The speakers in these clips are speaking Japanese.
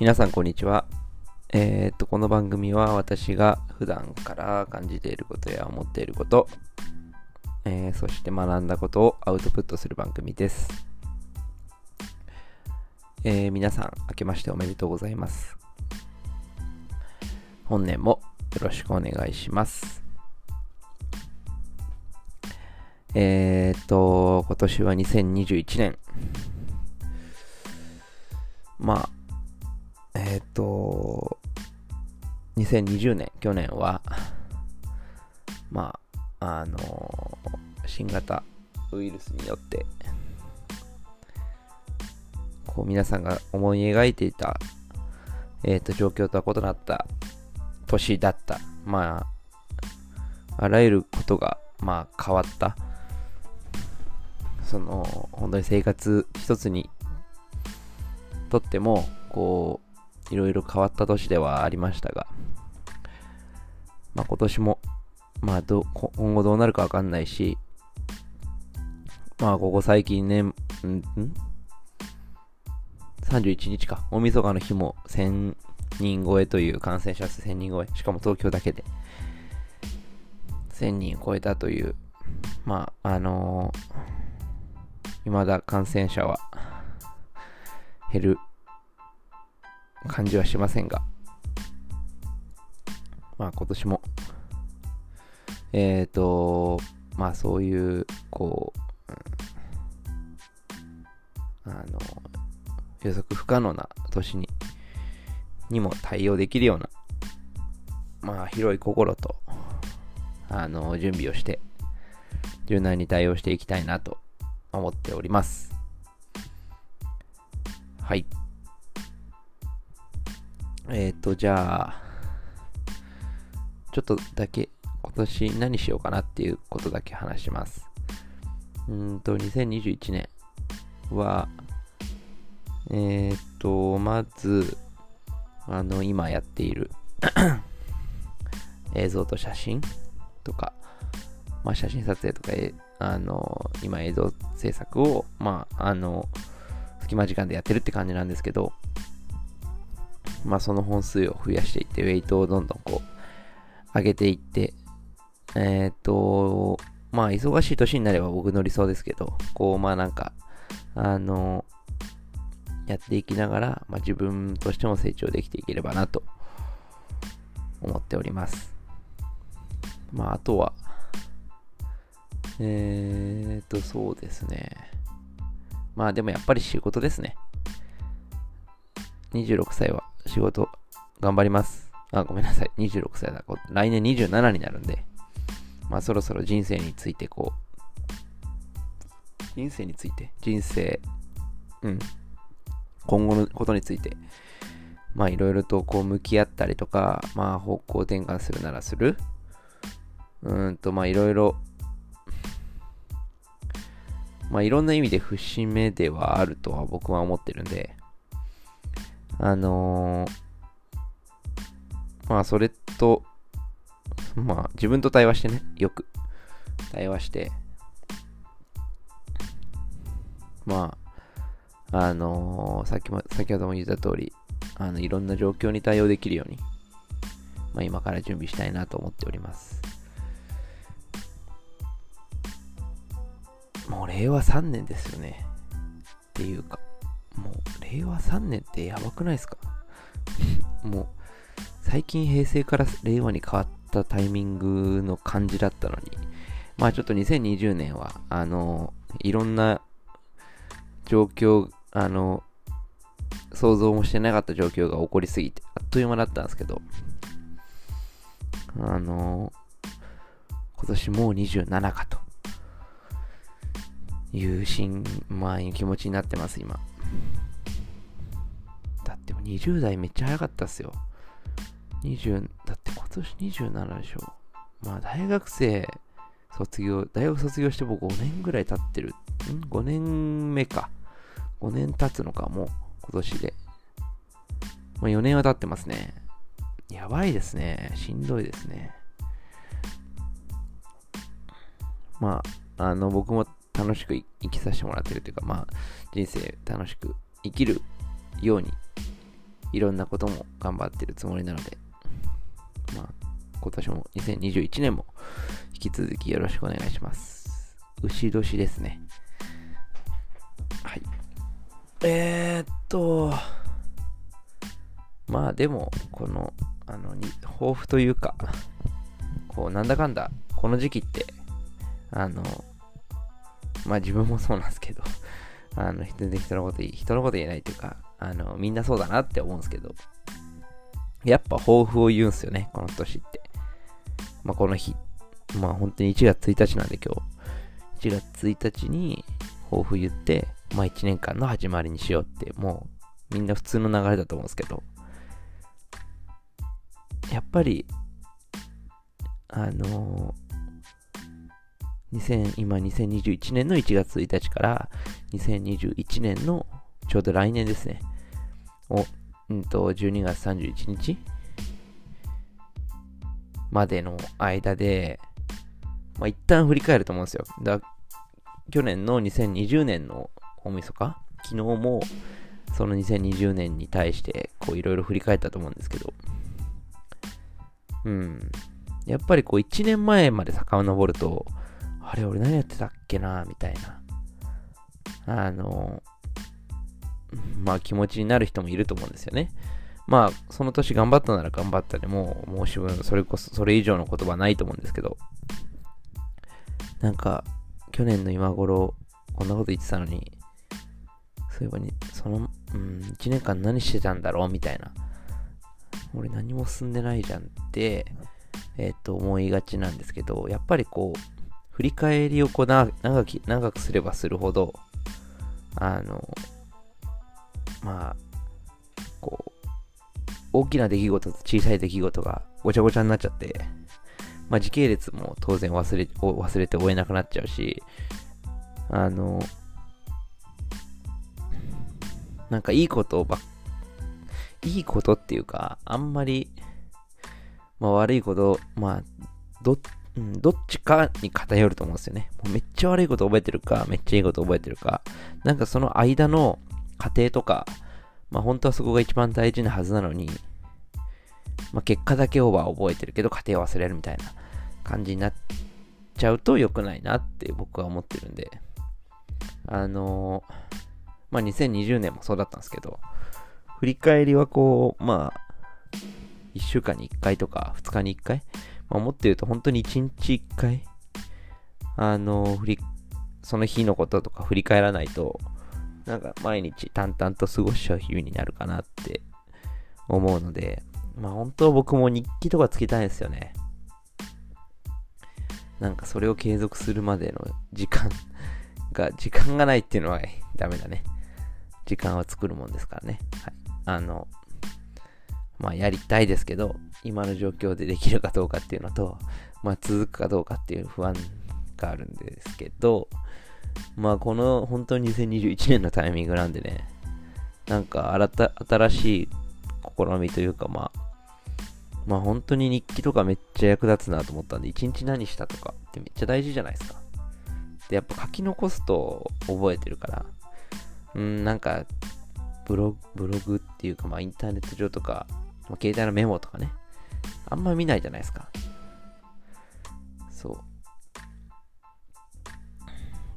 皆さんこんにちは。えー、っと、この番組は私が普段から感じていることや思っていること、えー、そして学んだことをアウトプットする番組です。えー、皆さん、明けましておめでとうございます。本年もよろしくお願いします。えー、っと、今年は2021年。まあ、えっと、2020年、去年は、まあ、あの新型ウイルスによって、こう皆さんが思い描いていた、えっと、状況とは異なった年だった。まあ、あらゆることが、まあ、変わった。その、本当に生活一つにとっても、こう、いろいろ変わった年ではありましたが、まあ今年も、まあど、今後どうなるかわかんないし、まあここ最近ね、んん ?31 日か。大晦日の日も1000人超えという感染者数1000人超え。しかも東京だけで。1000人超えたという、まあ、あのー、未だ感染者は減る感じはしませんが、まあ今年も、えっ、ー、と、まあそういう、こう、あの、予測不可能な年に、にも対応できるような、まあ広い心と、あの、準備をして、柔軟に対応していきたいなと思っております。はい。えっ、ー、と、じゃあ、ちょっとだけ今年何しようかなっていうことだけ話します。うんと、2021年は、えっ、ー、と、まず、あの、今やっている 映像と写真とか、まあ、写真撮影とか、あの、今映像制作を、まあ、あの、隙間時間でやってるって感じなんですけど、まあその本数を増やしていって、ウェイトをどんどんこう、上げていって、えっ、ー、と、まあ忙しい年になれば僕の理想ですけど、こうまあなんか、あの、やっていきながら、まあ自分としても成長できていければなと思っております。まああとは、えっ、と、そうですね。まあでもやっぱり仕事ですね。26歳は仕事頑張ります。あ、ごめんなさい。26歳だ。来年27になるんで、まあそろそろ人生についてこう、人生について、人生、うん、今後のことについて、まあいろいろとこう向き合ったりとか、まあ方向転換するならする。うんと、まあいろいろ、まあいろんな意味で節目ではあるとは僕は思ってるんで、あのー、まあそれと、まあ自分と対話してね、よく対話して、まあ、あのー、さっきも、先ほども言った通り、あの、いろんな状況に対応できるように、まあ今から準備したいなと思っております。もう令和3年ですよね。っていうか、もう令和3年ってやばくないですか？もう最近平成から令和に変わったタイミングの感じだったのに。まあちょっと2020年はあのいろんな状況あの想像もしてなかった状況が起こりすぎてあっという間だったんですけど。あの今年もう27かという心、まあ、気持ちになってます、今。だっても20代めっちゃ早かったっすよ。20、だって今年27でしょ。まあ大学生卒業、大学卒業しても5年ぐらい経ってる。ん ?5 年目か。5年経つのか、もう今年で。まあ4年は経ってますね。やばいですね。しんどいですね。まあ、あの、僕も楽しく生きさせてもらってるというか、まあ、人生楽しく生きるようにいろんなことも頑張ってるつもりなので、まあ、今年も2021年も引き続きよろしくお願いします。牛年ですね。はい。えー、っと、まあでも、この、あの、抱負というか、こう、なんだかんだ、この時期って、あの、まあ自分もそうなんですけど、あの、全然人のこと人のこと言えないというか、あの、みんなそうだなって思うんですけど、やっぱ抱負を言うんすよね、この年って。まあこの日、まあ本当に1月1日なんで今日、1月1日に抱負言って、まあ1年間の始まりにしようって、もうみんな普通の流れだと思うんですけど、やっぱり、あのー、今2021年の1月1日から2021年のちょうど来年ですね。を、うんと、12月31日までの間で、まあ、一旦振り返ると思うんですよ。だ去年の2020年の大晦日？昨日もその2020年に対してこういろいろ振り返ったと思うんですけど、うん。やっぱりこう1年前まで遡ると、あれ俺何やってたっけな？みたいな。あの、まあ気持ちになる人もいると思うんですよね。まあその年頑張ったなら頑張ったでもう申し分それこそそれ以上の言葉はないと思うんですけど、なんか去年の今頃こんなこと言ってたのに、そういえばに、その、うん、1年間何してたんだろう？みたいな。俺何も進んでないじゃんって、えっ、ー、と、思いがちなんですけど、やっぱりこう、振り返りをこう長き長くすればするほど、あの、まあ、こう、大きな出来事と小さい出来事がごちゃごちゃになっちゃって、まあ時系列も当然忘れ、忘れて追えなくなっちゃうし、あの、なんかいいことばいいことっていうか、あんまり、まあ悪いこと、まあ、どっ、うん、どっちかに偏ると思うんですよね。もうめっちゃ悪いこと覚えてるか、めっちゃいいこと覚えてるか、なんかその間の過程とか、まあ本当はそこが一番大事なはずなのに、まあ結果だけは覚えてるけど、過程を忘れるみたいな感じになっちゃうと良くないなって僕は思ってるんで、あのー、まあ2020年もそうだったんですけど、振り返りはこう、まあ、1週間に1回とか2日に1回、まあ、思って言うと本当に1日1回、あの、振り、その日のこととか振り返らないと、なんか毎日淡々と過ごしちゃう日々になるかなって思うので、まあ本当は僕も日記とかつけたいんですよね。なんかそれを継続するまでの時間 が、時間がないっていうのはダメだね。時間を作るもんですからね。はい。あの、まあ、やりたいですけど、今の状況でできるかどうかっていうのと、まあ、続くかどうかっていう不安があるんですけど、まあ、この本当に2021年のタイミングなんでね、なんか新た新しい試みというか、まあ、まあ本当に日記とかめっちゃ役立つなと思ったんで、一日何したとかってめっちゃ大事じゃないですか。で、やっぱ書き残すと覚えてるから、うん、なんかブロブログっていうか、まあ、インターネット上とか、まあ、携帯のメモとかね、あんま見ないじゃないですか。そ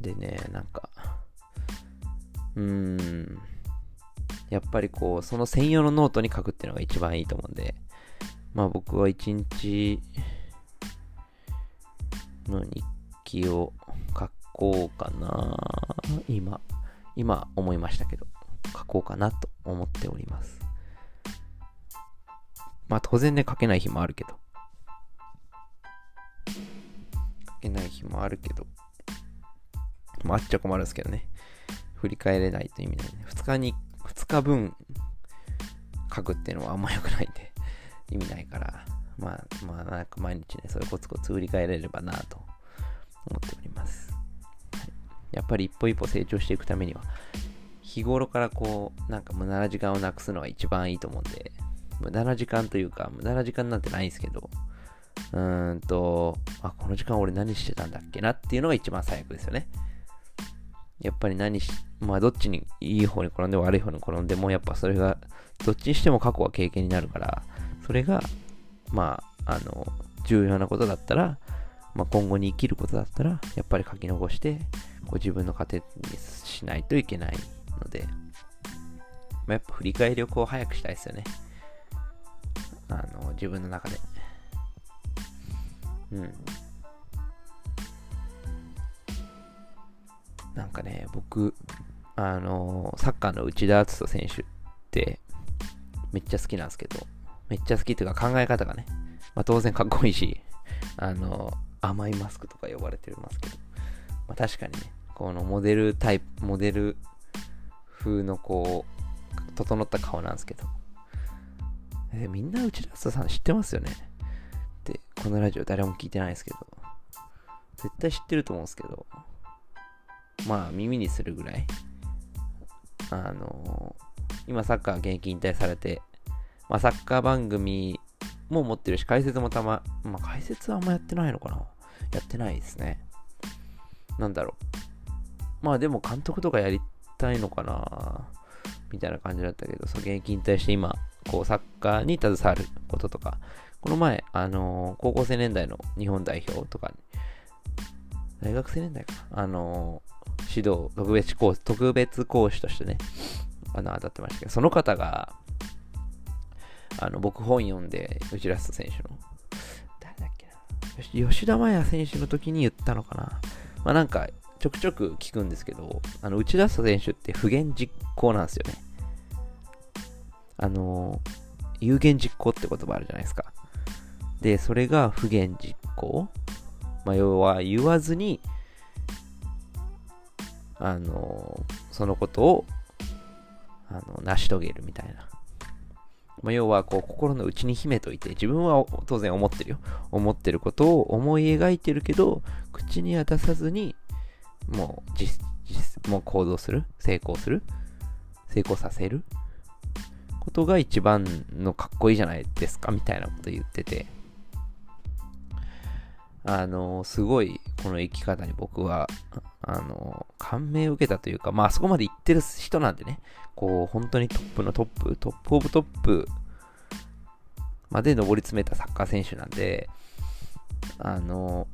う。でね、なんか、うーん、やっぱりこう、その専用のノートに書くっていうのが一番いいと思うんで、まあ僕は一日の日記を書こうかな、今、今思いましたけど。書こうかなと思っております。まあ当然ね、書けない日もあるけど。書けない日もあるけど。まああっちゃ困るんですけどね。振り返れないと意味ないね。2日に、2日分書くっていうのはあんま良くないんで、意味ないから、まあ、まあなんか毎日ね、それコツコツ振り返れればなと思っております。はい、やっぱり一歩一歩成長していくためには、日頃からこう、なんか無駄な時間をなくすのが一番いいと思うんで、無駄な時間というか、無駄な時間なんてないんですけど、うーんと、あ、この時間俺何してたんだっけなっていうのが一番最悪ですよね。やっぱり何し、まあどっちにいい方に転んでも悪い方に転んでも、やっぱそれが、どっちにしても過去は経験になるから、それが、まあ、あの、重要なことだったら、まあ、今後に生きることだったら、やっぱり書き残して、こう自分の糧にしないといけないので、まあ、やっぱ振り返りをこう早くしたいですよね。あの、自分の中で。うん。なんかね、僕、あのサッカーの内田篤人選手ってめっちゃ好きなんですけど、めっちゃ好きっていうか考え方がね、まあ、当然かっこいいし、あの甘いマスクとか呼ばれてますけど、まあ、確かにね、このモデルタイプ、モデル風のこう、整った顔なんですけど、えみんな内田篤人さん知ってますよね？で、このラジオ誰も聞いてないですけど、絶対知ってると思うんですけど、まあ耳にするぐらい、あの今サッカー現役引退されて、まあサッカー番組も持ってるし、解説もたま、まあ解説はあんまやってないのかな？やってないですね。なんだろう。まあでも監督とかやりたいのかな？みたいな感じだったけど、そう現役引退して今、こうサッカーに携わることとか、この前、あのー、高校生年代の日本代表とか大学生年代か、あの指導、特別講師、特別講師としてね、あの、当たってましたけど、その方が、あの、僕本読んで、内ラスト選手の、誰だっけな、吉田麻也選手の時に言ったのかな？まあなんか、ちょくちょく聞くんですけど、あの、内田選手って不言実行なんですよね。あの、有言実行って言葉あるじゃないですか。で、それが不言実行。まあ、要は言わずにあの、そのことを、あの、成し遂げるみたいな。まあ、要は、こう、心の内に秘めといて、自分は当然思ってるよ。思ってることを思い描いてるけど、口には出さずに、もう、実、実、もう行動する？成功する？成功させる？ことが一番のかっこいいじゃないですかみたいなこと言ってて。あの、すごい、この生き方に僕は、あの、感銘を受けたというか、まあ、そこまで行ってる人なんでね、こう、本当にトップのトップ、トップオブトップまで上り詰めたサッカー選手なんで、あの、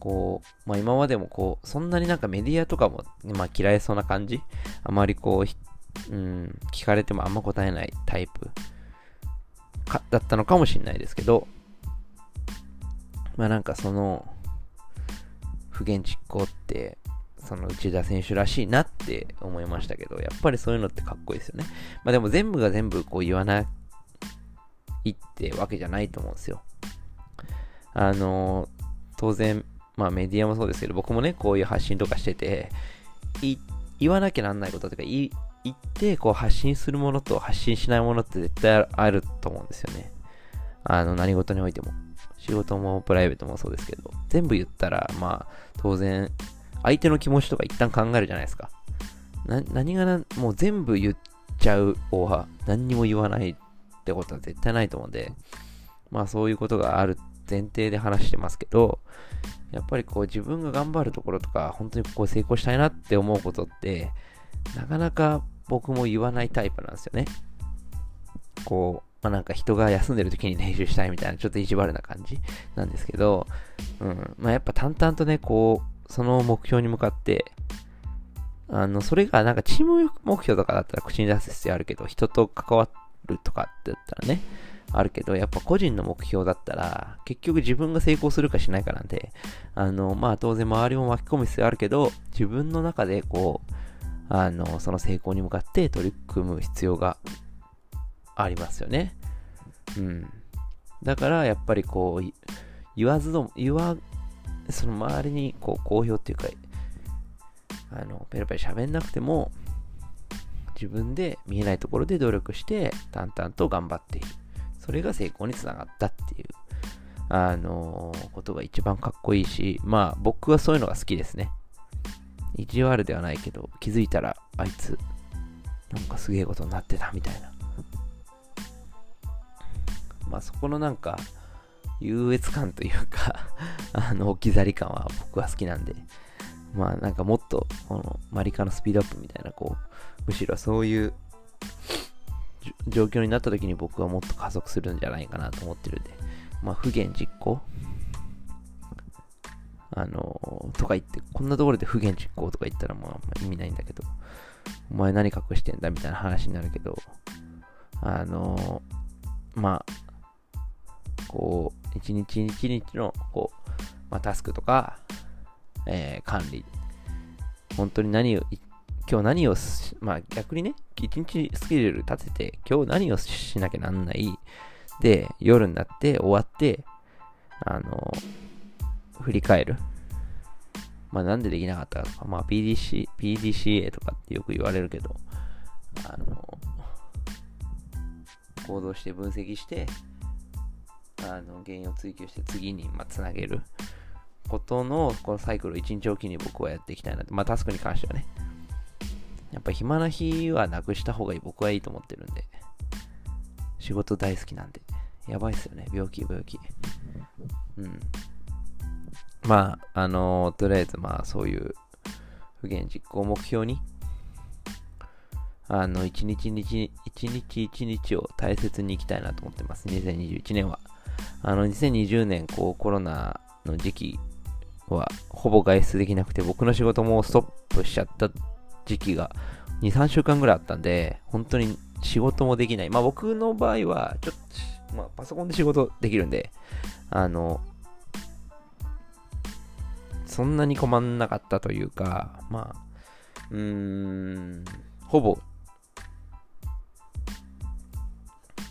こう、まあ今までもこう、そんなになんかメディアとかも、まあ嫌いそうな感じ？あまりこう、うん、聞かれてもあんま答えないタイプかだったのかもしれないですけど、まあなんかその、不言実行って、その内田選手らしいなって思いましたけど、やっぱりそういうのってかっこいいですよね。まあでも全部が全部こう言わないってわけじゃないと思うんですよ。あの、当然、まあメディアもそうですけど、僕もね、こういう発信とかしてて、言わなきゃなんないこととか言ってこう発信するものと発信しないものって絶対あると思うんですよね。あの、何事においても。仕事もプライベートもそうですけど、全部言ったら、まあ、当然、相手の気持ちとか一旦考えるじゃないですか。な、何がな、もう全部言っちゃう方は、何にも言わないってことは絶対ないと思うんで、まあそういうことがある前提で話してますけど、やっぱりこう自分が頑張るところとか、本当にここ成功したいなって思うことって、なかなか僕も言わないタイプなんですよね。こう、まあなんか人が休んでる時に練習したいみたいな、ちょっと意地悪な感じなんですけど、うん。まあやっぱ淡々とね、こう、その目標に向かって、あの、それがなんかチーム目標とかだったら口に出す必要あるけど、人と関わるとかって言ったらね、あるけど、やっぱ個人の目標だったら、結局自分が成功するかしないかなんで、あの、まあ当然周りも巻き込む必要あるけど、自分の中でこう、あの、その成功に向かって取り組む必要がありますよね。うん。だからやっぱりこう、言わずの、言わ、その周りにこう好評っていうか、あの、ペラペラ喋んなくても、自分で見えないところで努力して淡々と頑張っている。それが成功につながったっていう、あのー、ことが一番かっこいいし、まあ僕はそういうのが好きですね。意地悪ではないけど、気づいたらあいつ、なんかすげえことになってたみたいな。まあそこのなんか、優越感というか あの、置き去り感は僕は好きなんで、まあなんかもっと、このマリカのスピードアップみたいな、こう、むしろそういう状況になった時に僕はもっと加速するんじゃないかなと思ってるんで、まあ不言実行？あのとか言って、こんなところで不言実行とか言ったらまあ意味ないんだけど、お前何隠してんだみたいな話になるけど、あのまあ、こう、一日一日の、こう、まあ、タスクとか、えー、管理、本当に何を、今日何をまあ逆にね、一日スケジュール立てて、今日何をしなきゃなんない？で、夜になって終わって、あの、振り返る。まあなんでできなかったかとか、まあ PDC、PDCA とかってよく言われるけど、あの、行動して分析して、あの、原因を追求して次に、まあ、つなげることの、このサイクルを一日おきに僕はやっていきたいなと。まあタスクに関してはね。やっぱ暇な日はなくした方がいい。僕はいいと思ってるんで。仕事大好きなんで。やばいっすよね。病気、病気。うん。まあ、あのー、とりあえず、まあ、そういう不言実行目標に、あの、一日一日、一日一日を大切にいきたいなと思ってます。2021年は。あの、2020年、こう、コロナの時期は、ほぼ外出できなくて、僕の仕事もストップしちゃった時期が2、3週間ぐらいあったんで、本当に仕事もできない。まあ僕の場合は、ちょっと、まあパソコンで仕事できるんで、あの、そんなに困んなかったというか、まあ、うーん、ほぼ、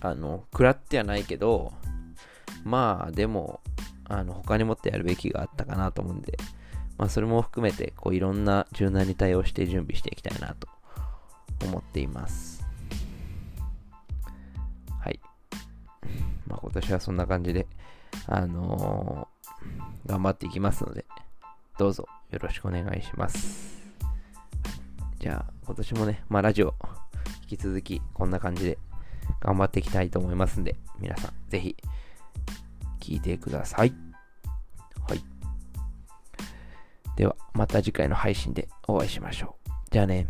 あの、食らってはないけど、まあでも、あの、他にもってやるべきがあったかなと思うんで、まあ、それも含めて、こう、いろんな柔軟に対応して準備していきたいなと思っています。はい。まあ、今年はそんな感じで、あのー、頑張っていきますので、どうぞよろしくお願いします。じゃあ、今年もね、まあ、ラジオ、引き続きこんな感じで頑張っていきたいと思いますんで、皆さん、ぜひ、聞いてください。はい。では、また次回の配信でお会いしましょう。じゃあね。